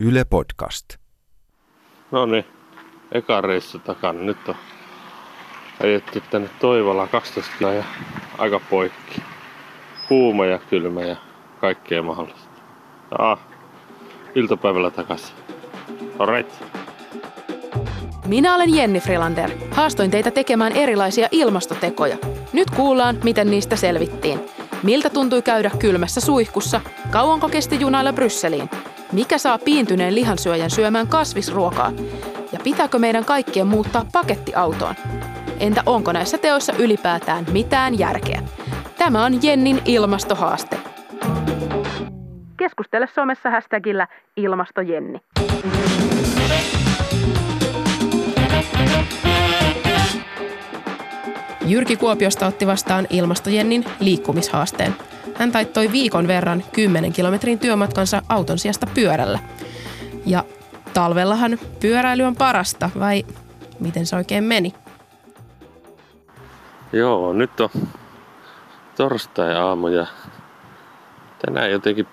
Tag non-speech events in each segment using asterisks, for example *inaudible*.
Yle Podcast. No niin, eka reissu takana. Nyt on ajettu tänne Toivolaan 12 ja aika poikki. Kuuma ja kylmä ja kaikkea mahdollista. Ah, iltapäivällä takaisin. Alright. Minä olen Jenni Frilander. Haastoin teitä tekemään erilaisia ilmastotekoja. Nyt kuullaan, miten niistä selvittiin. Miltä tuntui käydä kylmässä suihkussa? Kauanko kesti junailla Brysseliin? Mikä saa piintyneen lihansyöjän syömään kasvisruokaa? Ja pitääkö meidän kaikkien muuttaa pakettiautoon? Entä onko näissä teoissa ylipäätään mitään järkeä? Tämä on Jennin ilmastohaaste. Keskustele somessa hashtagillä ilmastojenni. Jyrki Kuopiosta otti vastaan ilmastojennin liikkumishaasteen. Hän taittoi viikon verran 10 kilometrin työmatkansa auton sijasta pyörällä. Ja talvellahan pyöräily on parasta, vai miten se oikein meni? Joo, nyt on torstai-aamu ja tänään jotenkin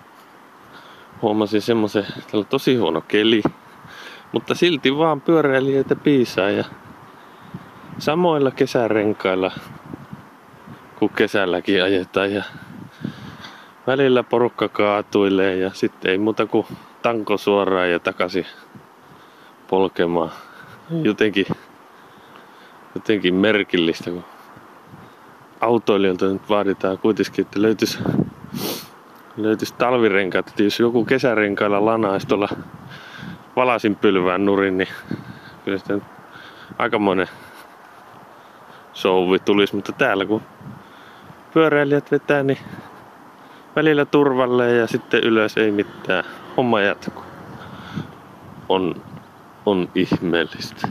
huomasin semmoisen, että on tosi huono keli, mutta silti vaan pyöräilijöitä piisaa ja samoilla kesärenkailla kuin kesälläkin ajetaan ja välillä porukka kaatuilee ja sitten ei muuta kuin tanko suoraan ja takaisin polkemaan. Jotenkin, jotenkin merkillistä, kun autoilijoilta nyt vaaditaan kuitenkin, että löytyisi, löytyisi talvirenkaat. Että jos joku kesärenkailla lanaisi tuolla valasin pylvään nurin, niin kyllä sitä nyt aikamoinen souvi tulisi. Mutta täällä kun pyöräilijät vetää, niin välillä turvalle ja sitten ylös ei mitään. Homma jatkuu. On, on ihmeellistä.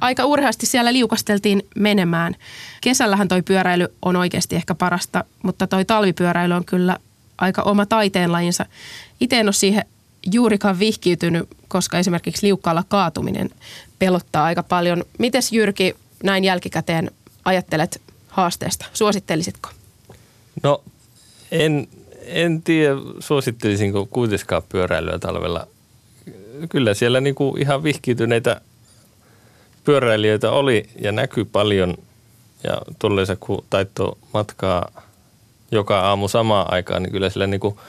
Aika urheasti siellä liukasteltiin menemään. Kesällähän toi pyöräily on oikeasti ehkä parasta, mutta toi talvipyöräily on kyllä aika oma taiteenlajinsa. Itse en ole siihen juurikaan vihkiytynyt, koska esimerkiksi liukkaalla kaatuminen pelottaa aika paljon. Mites Jyrki näin jälkikäteen ajattelet haasteesta? Suosittelisitko? No en, en tiedä, suosittelisinko kuitenkaan pyöräilyä talvella. Kyllä siellä niinku ihan vihkiytyneitä pyöräilijöitä oli ja näkyy paljon. Ja tulleensa kun taitto matkaa joka aamu samaan aikaan, niin kyllä sillä niinku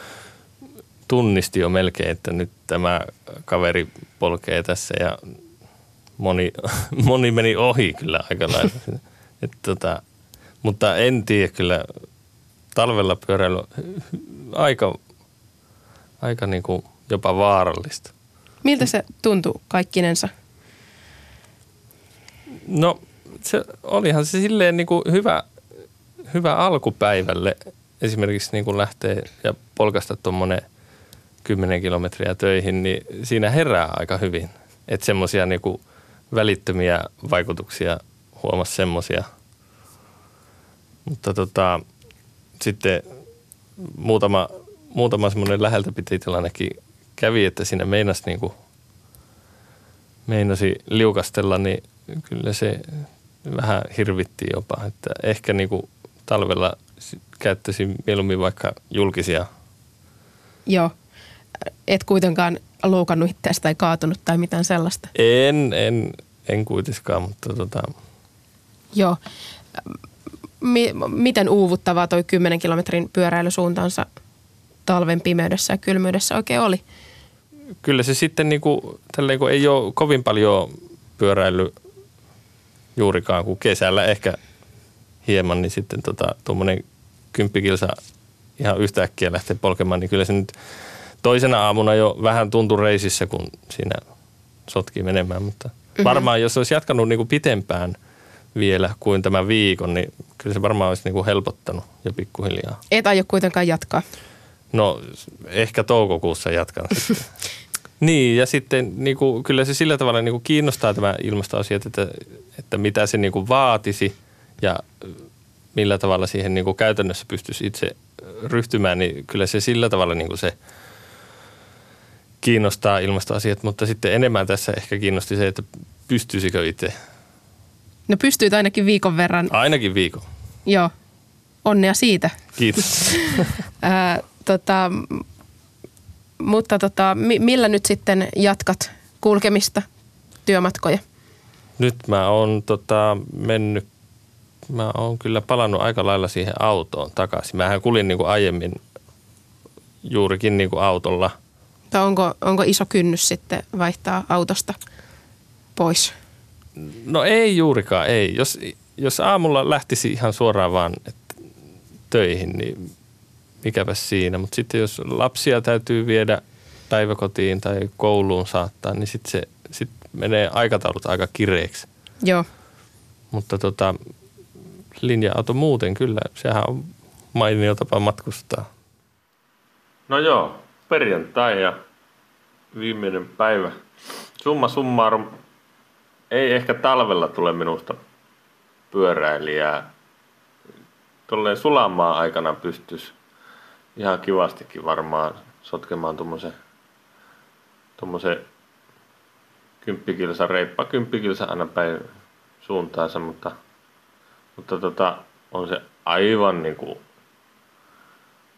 tunnisti jo melkein, että nyt tämä kaveri polkee tässä ja moni, *laughs* moni meni ohi kyllä aika lailla. *laughs* Et tota, mutta en tiedä kyllä, talvella pyöräily aika, aika niin kuin jopa vaarallista. Miltä se tuntui kaikkinensa? No se, olihan se silleen niin kuin hyvä, hyvä alkupäivälle esimerkiksi niin kuin lähtee ja polkasta tuommoinen 10 kilometriä töihin, niin siinä herää aika hyvin. Että semmoisia niin välittömiä vaikutuksia huomasi semmoisia. Mutta tota, sitten muutama, muutama semmoinen läheltä piti tilannekin kävi, että siinä meinasi, niin kuin, meinasi liukastella, niin kyllä se vähän hirvitti jopa. Että ehkä niin kuin talvella käyttäisin mieluummin vaikka julkisia. Joo. Et kuitenkaan loukannut itseäsi tai kaatunut tai mitään sellaista? En, en, en kuitenkaan, mutta tota... Joo mi- miten uuvuttavaa toi 10 kilometrin pyöräilysuuntaansa talven pimeydessä ja kylmyydessä oikein oli? Kyllä se sitten niin kuin, tälleen, kun ei ole kovin paljon pyöräily juurikaan kuin kesällä ehkä hieman, niin sitten tota, tuommoinen kymppikilsa ihan yhtäkkiä lähtee polkemaan, niin kyllä se nyt toisena aamuna jo vähän tuntui reisissä, kun siinä sotki menemään, mutta mm-hmm. varmaan jos olisi jatkanut niin kuin pitempään – vielä kuin tämä viikon, niin kyllä se varmaan olisi niin kuin helpottanut jo pikkuhiljaa. Et aio kuitenkaan jatkaa? No ehkä toukokuussa jatkan sitten. *laughs* Niin, ja sitten niin kuin, kyllä se sillä tavalla niin kuin kiinnostaa tämä ilmastoasiat, että, että mitä se niin kuin vaatisi ja millä tavalla siihen niin kuin käytännössä pystyisi itse ryhtymään, niin kyllä se sillä tavalla niin kuin se kiinnostaa ilmastoasiat, mutta sitten enemmän tässä ehkä kiinnosti se, että pystyisikö itse No pystyit ainakin viikon verran. Ainakin viikon. Joo. Onnea siitä. Kiitos. *laughs* Ää, tota, mutta tota, mi- millä nyt sitten jatkat kulkemista, työmatkoja? Nyt mä oon tota, mennyt, mä oon kyllä palannut aika lailla siihen autoon takaisin. Mähän kulin niin kuin aiemmin juurikin niin kuin autolla. Tai onko, onko iso kynnys sitten vaihtaa autosta pois? No ei juurikaan, ei. Jos, jos aamulla lähtisi ihan suoraan vaan että töihin, niin mikäpä siinä. Mutta sitten jos lapsia täytyy viedä päiväkotiin tai kouluun saattaa, niin sitten se sit menee aikataulut aika kireeksi. Joo. Mutta tota, linja-auto muuten kyllä, sehän on mainio tapa matkustaa. No joo, perjantai ja viimeinen päivä. Summa summarum, ei ehkä talvella tule minusta pyöräilijää. Tolleen sulamaan aikana pystyisi ihan kivastikin varmaan sotkemaan tuommoisen tuommoisen kymppikilsa, reippa kymppikilsa aina päin suuntaansa, mutta, mutta tota, on se aivan niin kuin,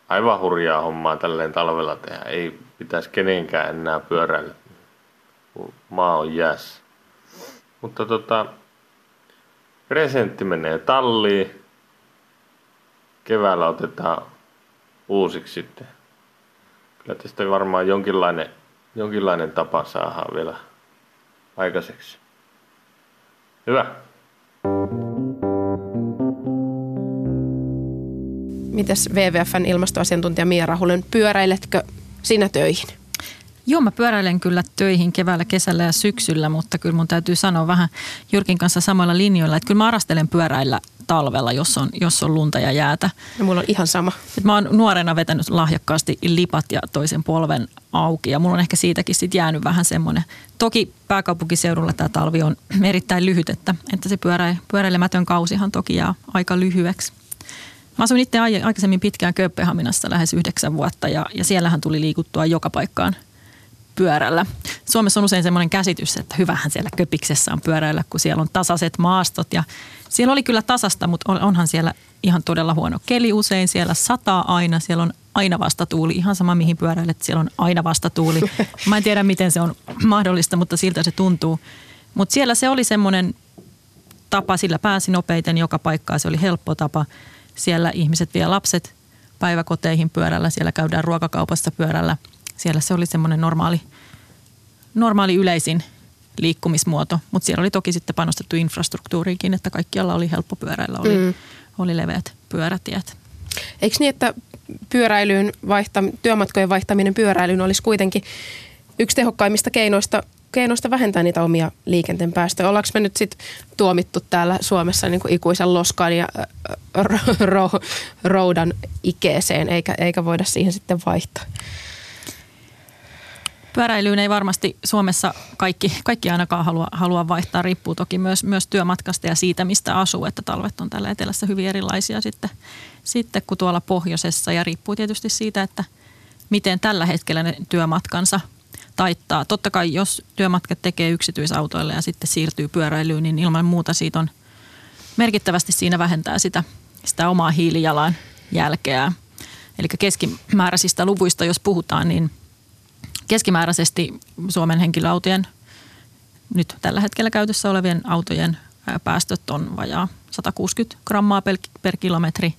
aivan hurjaa hommaa tälleen talvella tehdä. Ei pitäisi kenenkään enää pyöräillä, kun maa on jäässä. Mutta tota, presentti menee talliin. Keväällä otetaan uusiksi sitten. Kyllä tästä varmaan jonkinlainen, jonkinlainen tapa saadaan vielä aikaiseksi. Hyvä. Mites WWFn ilmastoasiantuntija Mia Rahulen, pyöräiletkö sinä töihin? Joo, mä pyöräilen kyllä töihin keväällä, kesällä ja syksyllä, mutta kyllä mun täytyy sanoa vähän Jyrkin kanssa samoilla linjoilla, että kyllä mä arastelen pyöräillä talvella, jos on, jos on lunta ja jäätä. Ja mulla on ihan sama. Et mä oon nuorena vetänyt lahjakkaasti lipat ja toisen polven auki ja mulla on ehkä siitäkin sit jäänyt vähän semmoinen. Toki pääkaupunkiseudulla tämä talvi on *clears throat* erittäin lyhyt, että, että se pyörä, pyöräilemätön kausihan toki jää aika lyhyeksi. Mä asuin itse aikaisemmin pitkään Kööpenhaminassa lähes yhdeksän vuotta ja, ja siellähän tuli liikuttua joka paikkaan pyörällä. Suomessa on usein semmoinen käsitys, että hyvähän siellä köpiksessä on pyöräillä, kun siellä on tasaiset maastot. Ja siellä oli kyllä tasasta, mutta onhan siellä ihan todella huono keli usein. Siellä sataa aina, siellä on aina vastatuuli. Ihan sama mihin pyöräilet, siellä on aina vastatuuli. Mä en tiedä miten se on mahdollista, mutta siltä se tuntuu. Mutta siellä se oli semmoinen tapa, sillä pääsi nopeiten joka paikkaan. Se oli helppo tapa. Siellä ihmiset vie lapset päiväkoteihin pyörällä, siellä käydään ruokakaupassa pyörällä. Siellä se oli semmoinen normaali, normaali yleisin liikkumismuoto, mutta siellä oli toki sitten panostettu infrastruktuuriinkin, että kaikkialla oli helppo pyöräillä, oli, mm. oli leveät pyörätiet. Eikö niin, että pyöräilyyn vaihtam, työmatkojen vaihtaminen pyöräilyyn olisi kuitenkin yksi tehokkaimmista keinoista, keinoista vähentää niitä omia liikenteen päästöjä? Ollaanko me nyt sitten tuomittu täällä Suomessa niin kuin ikuisen loskaan ja ro, ro, roudan ikeeseen, eikä, eikä voida siihen sitten vaihtaa? Pyöräilyyn ei varmasti Suomessa kaikki, kaikki ainakaan halua, halua vaihtaa. Riippuu toki myös, myös työmatkasta ja siitä, mistä asuu. Että talvet on tällä etelässä hyvin erilaisia sitten, sitten kuin tuolla pohjoisessa. Ja riippuu tietysti siitä, että miten tällä hetkellä ne työmatkansa taittaa. Totta kai jos työmatkat tekee yksityisautoille ja sitten siirtyy pyöräilyyn, niin ilman muuta siitä on merkittävästi siinä vähentää sitä, sitä omaa hiilijalan jälkeä. Eli keskimääräisistä luvuista, jos puhutaan, niin – keskimääräisesti Suomen henkilöautojen nyt tällä hetkellä käytössä olevien autojen päästöt on vajaa 160 grammaa per, per kilometri.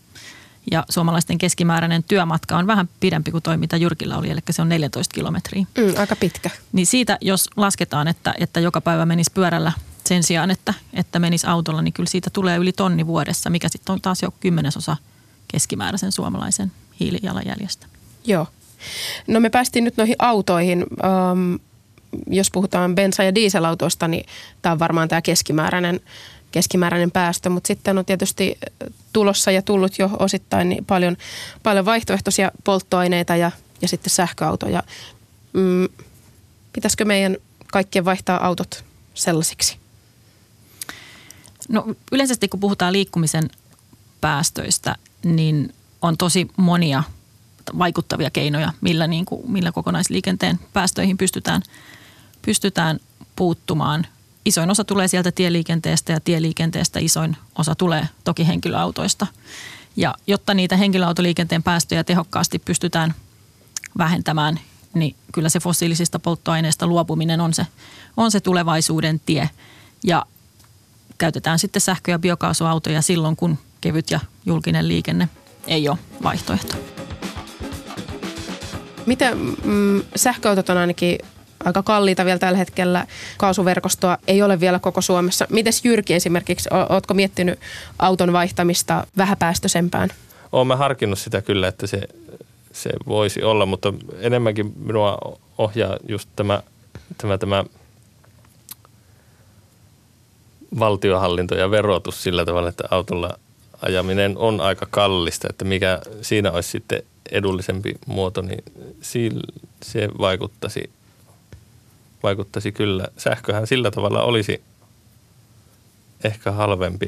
Ja suomalaisten keskimääräinen työmatka on vähän pidempi kuin toi, mitä Jyrkillä oli, eli se on 14 kilometriä. Mm, aika pitkä. Niin siitä, jos lasketaan, että, että joka päivä menisi pyörällä sen sijaan, että, että menisi autolla, niin kyllä siitä tulee yli tonni vuodessa, mikä sitten on taas jo kymmenesosa keskimääräisen suomalaisen hiilijalanjäljestä. Joo. No me päästiin nyt noihin autoihin. Um, jos puhutaan bensa- ja dieselautoista, niin tämä on varmaan tämä keskimääräinen, keskimääräinen päästö, mutta sitten on tietysti tulossa ja tullut jo osittain niin paljon, paljon vaihtoehtoisia polttoaineita ja, ja sitten sähköautoja. Mm, pitäisikö meidän kaikkien vaihtaa autot sellaisiksi? No yleisesti kun puhutaan liikkumisen päästöistä, niin on tosi monia vaikuttavia keinoja, millä, niin kuin, millä kokonaisliikenteen päästöihin pystytään, pystytään puuttumaan. Isoin osa tulee sieltä tieliikenteestä ja tieliikenteestä isoin osa tulee toki henkilöautoista. Ja jotta niitä henkilöautoliikenteen päästöjä tehokkaasti pystytään vähentämään niin kyllä se fossiilisista polttoaineista luopuminen on se, on se tulevaisuuden tie. Ja käytetään sitten sähkö- ja biokaasuautoja silloin, kun kevyt ja julkinen liikenne ei ole vaihtoehto. Miten mm, sähköautot on ainakin aika kalliita vielä tällä hetkellä. Kaasuverkostoa ei ole vielä koko Suomessa. Mites Jyrki esimerkiksi, ootko miettinyt auton vaihtamista vähäpäästöisempään? Olen mä harkinnut sitä kyllä, että se, se voisi olla, mutta enemmänkin minua ohjaa just tämä, tämä, tämä valtiohallinto ja verotus sillä tavalla, että autolla ajaminen on aika kallista, että mikä siinä olisi sitten edullisempi muoto, niin se vaikuttaisi, vaikuttaisi kyllä. Sähköhän sillä tavalla olisi ehkä halvempi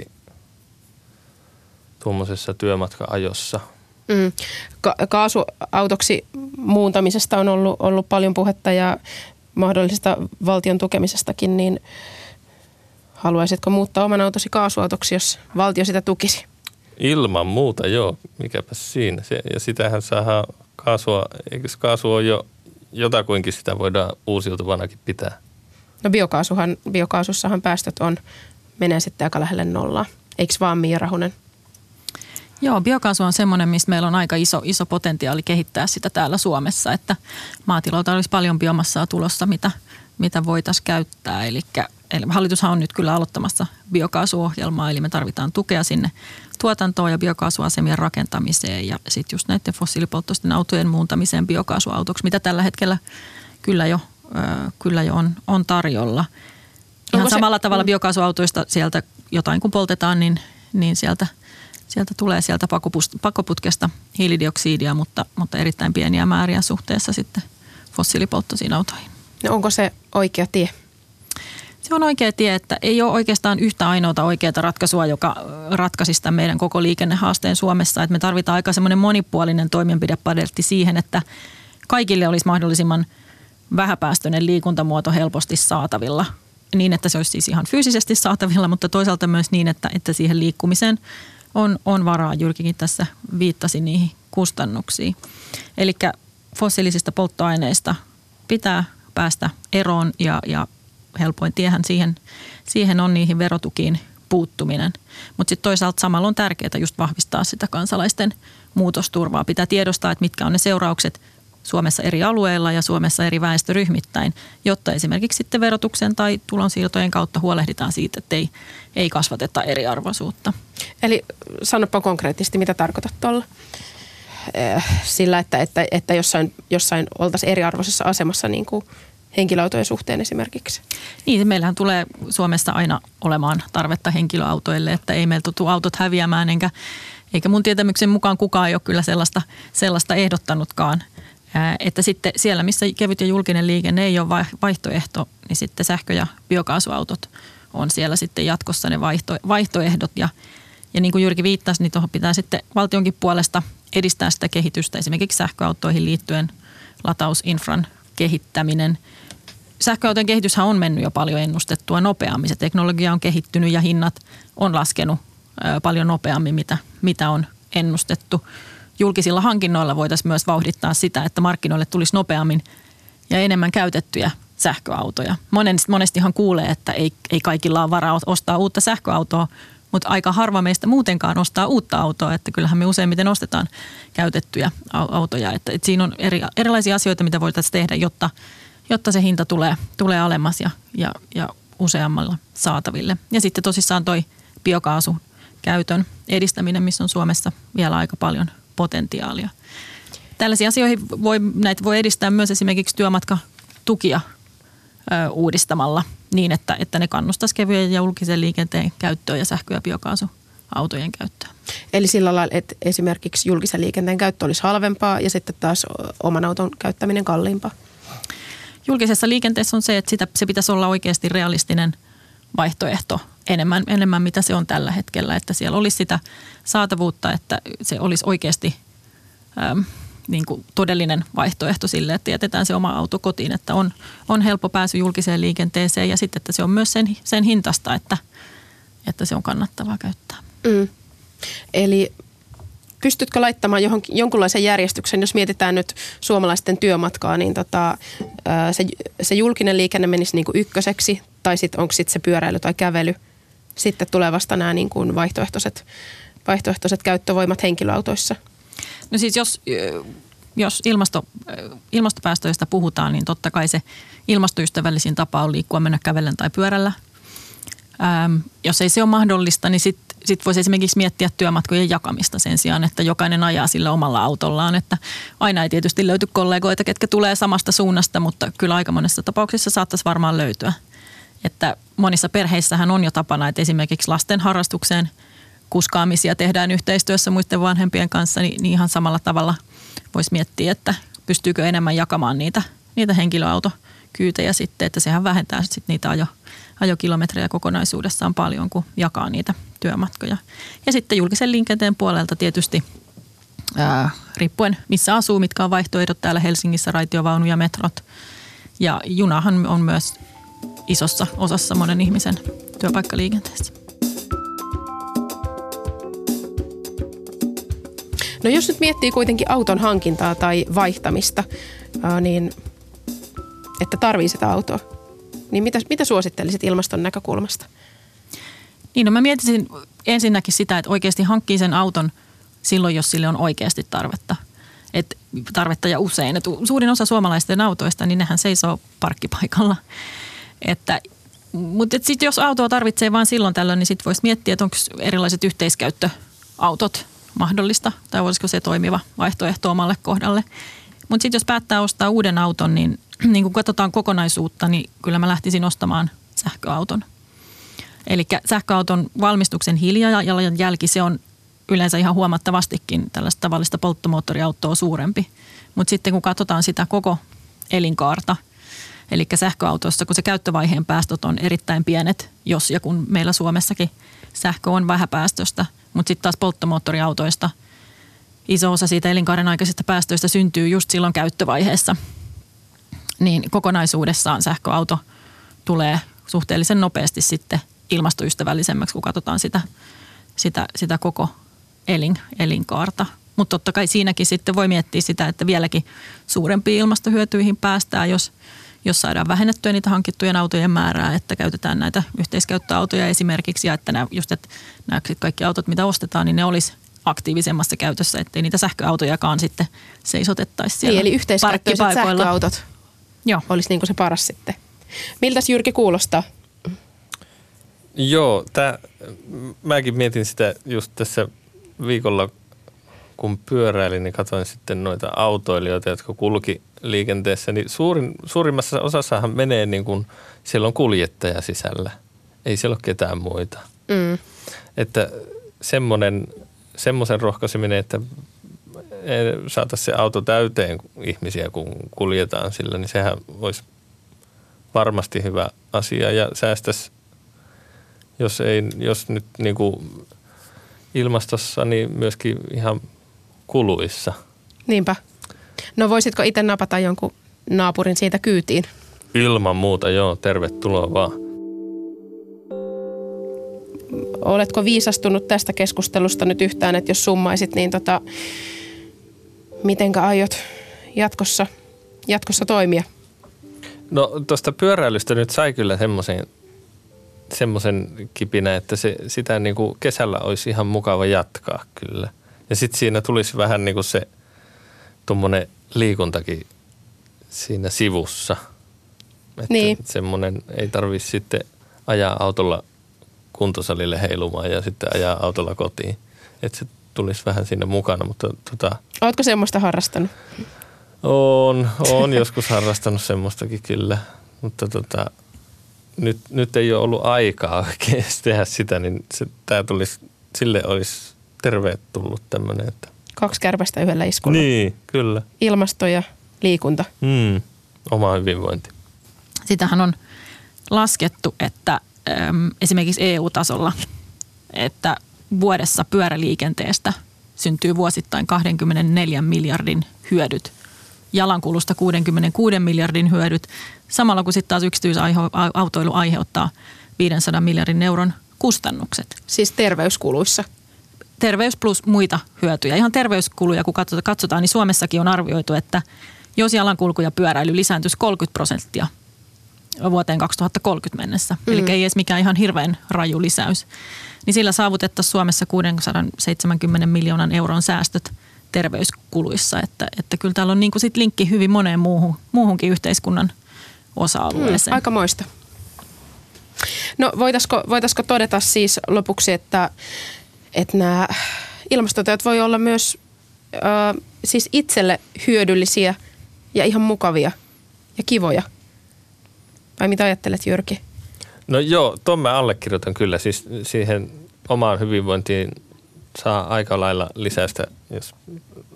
tuommoisessa työmatka-ajossa. Mm. Ka- kaasuautoksi muuntamisesta on ollut, ollut paljon puhetta ja mahdollisesta valtion tukemisestakin, niin haluaisitko muuttaa oman autosi kaasuautoksi, jos valtio sitä tukisi? Ilman muuta, joo. Mikäpä siinä. Se, ja sitähän saa kaasua, eikö kaasu ole jo jotakuinkin sitä voidaan uusiutuvanakin pitää? No biokaasuhan, biokaasussahan päästöt on, menee sitten aika lähelle nollaa. Eikö vaan Mia Rahunen? Joo, biokaasu on semmoinen, missä meillä on aika iso, iso potentiaali kehittää sitä täällä Suomessa, että maatiloilta olisi paljon biomassaa tulossa, mitä, mitä voitaisiin käyttää. Eli, eli hallitushan on nyt kyllä aloittamassa biokaasuohjelmaa, eli me tarvitaan tukea sinne tuotantoon ja biokaasuasemien rakentamiseen ja sitten just näiden fossiilipolttoisten autojen muuntamiseen biokaasuautoksi, mitä tällä hetkellä kyllä jo, äh, kyllä jo on, on tarjolla. Ihan Onko samalla se, tavalla biokaasuautoista sieltä jotain kun poltetaan, niin, niin sieltä, sieltä tulee sieltä pakoputkesta hiilidioksidia, mutta, mutta erittäin pieniä määriä suhteessa sitten fossiilipolttoisiin autoihin. No onko se oikea tie? Se on oikea tie, että ei ole oikeastaan yhtä ainoata oikeaa ratkaisua, joka ratkaisisi tämän meidän koko liikennehaasteen Suomessa. Että me tarvitaan aika semmoinen monipuolinen toimenpidepadeltti siihen, että kaikille olisi mahdollisimman vähäpäästöinen liikuntamuoto helposti saatavilla. Niin, että se olisi siis ihan fyysisesti saatavilla, mutta toisaalta myös niin, että, että siihen liikkumiseen on, on varaa. Jyrkikin tässä viittasi niihin kustannuksiin. Eli fossiilisista polttoaineista pitää päästä eroon ja, ja helpoin tiehän siihen, siihen on niihin verotukiin puuttuminen. Mutta sitten toisaalta samalla on tärkeää just vahvistaa sitä kansalaisten muutosturvaa. Pitää tiedostaa, että mitkä on ne seuraukset Suomessa eri alueilla ja Suomessa eri väestöryhmittäin, jotta esimerkiksi sitten verotuksen tai tulonsiirtojen kautta huolehditaan siitä, että ei, ei kasvateta eriarvoisuutta. Eli sanoppa konkreettisesti, mitä tarkoitat tuolla? Eh, sillä, että, että, että jossain, jossain oltaisiin eriarvoisessa asemassa niin kuin henkilöautojen suhteen esimerkiksi? Niin, meillähän tulee Suomessa aina olemaan tarvetta henkilöautoille, että ei meiltä tule autot häviämään, enkä, eikä mun tietämyksen mukaan kukaan ei ole kyllä sellaista, sellaista ehdottanutkaan. Että sitten siellä, missä kevyt ja julkinen liikenne ei ole vaihtoehto, niin sitten sähkö- ja biokaasuautot on siellä sitten jatkossa ne vaihto, vaihtoehdot. Ja, ja niin kuin Jyrki viittasi, niin tuohon pitää sitten valtionkin puolesta edistää sitä kehitystä esimerkiksi sähköautoihin liittyen latausinfran kehittäminen – sähköautojen kehityshän on mennyt jo paljon ennustettua nopeammin. Se teknologia on kehittynyt ja hinnat on laskenut paljon nopeammin, mitä, mitä on ennustettu. Julkisilla hankinnoilla voitaisiin myös vauhdittaa sitä, että markkinoille tulisi nopeammin ja enemmän käytettyjä sähköautoja. monestihan kuulee, että ei, ei kaikilla ole varaa ostaa uutta sähköautoa, mutta aika harva meistä muutenkaan ostaa uutta autoa, että kyllähän me useimmiten ostetaan käytettyjä autoja. Että, että siinä on eri, erilaisia asioita, mitä voitaisiin tehdä, jotta jotta se hinta tulee, tulee alemmas ja, ja, ja useammalla saataville. Ja sitten tosissaan toi biokaasun käytön edistäminen, missä on Suomessa vielä aika paljon potentiaalia. Tällaisiin asioihin voi, näitä voi edistää myös esimerkiksi työmatkatukia ö, uudistamalla niin, että, että ne kannustaisi kevyen ja julkisen liikenteen käyttöön ja sähkö- ja biokaasuautojen käyttöön. Eli sillä lailla, että esimerkiksi julkisen liikenteen käyttö olisi halvempaa ja sitten taas oman auton käyttäminen kalliimpaa julkisessa liikenteessä on se, että sitä, se pitäisi olla oikeasti realistinen vaihtoehto enemmän, enemmän mitä se on tällä hetkellä, että siellä olisi sitä saatavuutta, että se olisi oikeasti äm, niin kuin todellinen vaihtoehto sille, että jätetään se oma auto kotiin, että on, on helppo pääsy julkiseen liikenteeseen ja sitten, että se on myös sen, sen hintasta, että, että se on kannattavaa käyttää. Mm. Eli pystytkö laittamaan johonkin, jonkunlaisen järjestyksen, jos mietitään nyt suomalaisten työmatkaa, niin tota, se, se julkinen liikenne menisi niin kuin ykköseksi, tai sitten onko sitten se pyöräily tai kävely. Sitten tulee vasta nämä niin kuin vaihtoehtoiset, vaihtoehtoiset käyttövoimat henkilöautoissa. No siis jos, jos ilmasto, ilmastopäästöistä puhutaan, niin totta kai se ilmastoystävällisin tapa on liikkua mennä kävellen tai pyörällä. Ähm, jos ei se ole mahdollista, niin sitten sit voisi esimerkiksi miettiä työmatkojen jakamista sen sijaan, että jokainen ajaa sillä omalla autollaan. Että aina ei tietysti löyty kollegoita, ketkä tulee samasta suunnasta, mutta kyllä aika monessa tapauksessa saattaisi varmaan löytyä. Että monissa perheissähän on jo tapana, että esimerkiksi lasten harrastukseen kuskaamisia tehdään yhteistyössä muiden vanhempien kanssa, niin, niin ihan samalla tavalla voisi miettiä, että pystyykö enemmän jakamaan niitä, niitä henkilöautokyytejä sitten, että sehän vähentää sitten niitä ajo, ajokilometrejä kokonaisuudessaan paljon, kun jakaa niitä työmatkoja. Ja sitten julkisen liikenteen puolelta tietysti ää, riippuen missä asuu, mitkä on vaihtoehdot täällä Helsingissä, raitiovaunu ja metrot. Ja junahan on myös isossa osassa monen ihmisen työpaikkaliikenteessä. No jos nyt miettii kuitenkin auton hankintaa tai vaihtamista, niin että tarvii sitä autoa, niin mitä, mitä suosittelisit ilmaston näkökulmasta? Niin, no mä mietisin ensinnäkin sitä, että oikeasti hankkii sen auton silloin, jos sille on oikeasti tarvetta. Et tarvetta ja usein. Et suurin osa suomalaisten autoista, niin nehän seisoo parkkipaikalla. Että, mutta sitten jos autoa tarvitsee vain silloin tällöin, niin sitten voisi miettiä, että onko erilaiset yhteiskäyttöautot mahdollista tai olisiko se toimiva vaihtoehto omalle kohdalle. Mutta sitten jos päättää ostaa uuden auton, niin, niin kun katsotaan kokonaisuutta, niin kyllä mä lähtisin ostamaan sähköauton. Eli sähköauton valmistuksen hiilijalanjälki, se on yleensä ihan huomattavastikin tällaista tavallista polttomoottoriautoa suurempi. Mutta sitten kun katsotaan sitä koko elinkaarta, eli sähköautossa, kun se käyttövaiheen päästöt on erittäin pienet, jos ja kun meillä Suomessakin sähkö on vähäpäästöstä, mutta sitten taas polttomoottoriautoista iso osa siitä elinkaaren aikaisista päästöistä syntyy just silloin käyttövaiheessa. Niin kokonaisuudessaan sähköauto tulee suhteellisen nopeasti sitten ilmastoystävällisemmäksi, kun katsotaan sitä, sitä, sitä koko elin, elinkaarta. Mutta totta kai siinäkin sitten voi miettiä sitä, että vieläkin suurempiin ilmastohyötyihin päästään, jos, jos saadaan vähennettyä niitä hankittujen autojen määrää, että käytetään näitä yhteiskäyttöautoja esimerkiksi ja että nämä, just, että nämä kaikki autot, mitä ostetaan, niin ne olisi aktiivisemmassa käytössä, ettei niitä sähköautojakaan sitten seisotettaisi siellä niin, eli yhteiskäyttöiset sähköautot Joo. olisi niin kuin se paras sitten. Miltäs Jyrki kuulostaa? Joo, tää, mäkin mietin sitä just tässä viikolla, kun pyöräilin, niin katsoin sitten noita autoilijoita, jotka kulki liikenteessä, niin suurin, suurimmassa osassahan menee niin kuin, siellä on kuljettaja sisällä. Ei siellä ole ketään muita. Mm. Että semmoinen, semmoisen rohkaiseminen, että saataisiin se auto täyteen ihmisiä, kun kuljetaan sillä, niin sehän olisi varmasti hyvä asia ja säästäisi jos, ei, jos nyt niin kuin ilmastossa, niin myöskin ihan kuluissa. Niinpä. No voisitko itse napata jonkun naapurin siitä kyytiin? Ilman muuta, joo. Tervetuloa vaan. Oletko viisastunut tästä keskustelusta nyt yhtään, että jos summaisit, niin tota, mitenkä aiot jatkossa, jatkossa toimia? No tuosta pyöräilystä nyt sai kyllä semmoisen semmoisen kipinä, että se, sitä niin kuin kesällä olisi ihan mukava jatkaa kyllä. Ja sitten siinä tulisi vähän niin kuin se tuommoinen liikuntakin siinä sivussa. Että niin. semmoinen ei tarvitsisi sitten ajaa autolla kuntosalille heilumaan ja sitten ajaa autolla kotiin. Että se tulisi vähän siinä mukana, mutta tota... Oletko semmoista harrastanut? On, on *laughs* joskus harrastanut semmoistakin kyllä, mutta tota, nyt, nyt ei ole ollut aikaa oikein *laughs* tehdä sitä, niin se, tämä tulisi, sille olisi tervetullut tämmöinen. Että. Kaksi kärpästä yhdellä iskulla. Niin, kyllä. Ilmasto ja liikunta. Mm, oma hyvinvointi. Sitähän on laskettu, että äm, esimerkiksi EU-tasolla, että vuodessa pyöräliikenteestä syntyy vuosittain 24 miljardin hyödyt – jalankulusta 66 miljardin hyödyt, samalla kun sitten taas yksityisautoilu aiheuttaa 500 miljardin euron kustannukset. Siis terveyskuluissa? terveys plus muita hyötyjä. Ihan terveyskuluja, kun katsotaan, niin Suomessakin on arvioitu, että jos jalankulku ja pyöräily lisääntyisi 30 prosenttia vuoteen 2030 mennessä, mm. eli ei edes mikään ihan hirveän raju lisäys, niin sillä saavutettaisiin Suomessa 670 miljoonan euron säästöt terveyskuluissa. Että, että kyllä täällä on niin kuin sit linkki hyvin moneen muuhun, muuhunkin yhteiskunnan osa-alueeseen. Mm, aika moista. No voitaisiko, voitaisiko todeta siis lopuksi, että, että nämä ilmastoteot voi olla myös äh, siis itselle hyödyllisiä ja ihan mukavia ja kivoja? Vai mitä ajattelet Jyrki? No joo, tuon mä allekirjoitan kyllä. Siis siihen omaan hyvinvointiin saa aika lailla lisästä, jos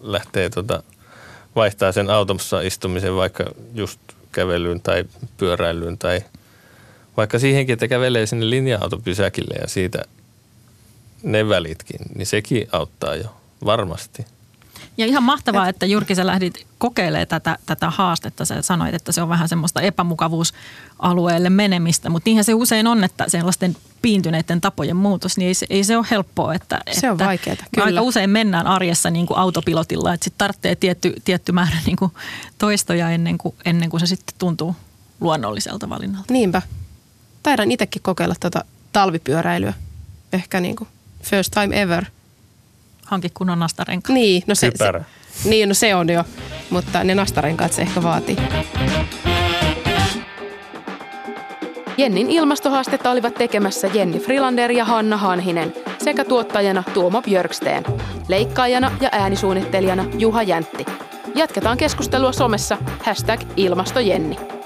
lähtee tota, vaihtaa sen autossa istumisen vaikka just kävelyyn tai pyöräilyyn tai vaikka siihenkin, että kävelee sinne linja-autopysäkille ja siitä ne välitkin, niin sekin auttaa jo varmasti. Ja ihan mahtavaa, että Jyrki sä lähdit kokeilemaan tätä, tätä haastetta. Sä sanoit, että se on vähän semmoista epämukavuusalueelle menemistä, mutta niinhän se usein on, että sellaisten piintyneiden tapojen muutos, niin ei se, ei se ole helppoa. Että, se on että vaikeaa, kyllä. Aika usein mennään arjessa niin kuin autopilotilla, että sitten tarvitsee tietty, tietty määrä niin kuin toistoja ennen kuin, ennen kuin se sitten tuntuu luonnolliselta valinnalta. Niinpä. Taidan itsekin kokeilla tuota talvipyöräilyä. Ehkä niin kuin first time ever – hanki kunnon nastarenkaat. Niin, no se, se, niin, no se on jo, mutta ne nastarenkaat se ehkä vaatii. Jennin ilmastohaastetta olivat tekemässä Jenni Frilander ja Hanna Hanhinen sekä tuottajana Tuomo Björksteen, leikkaajana ja äänisuunnittelijana Juha Jäntti. Jatketaan keskustelua somessa hashtag ilmastojenni.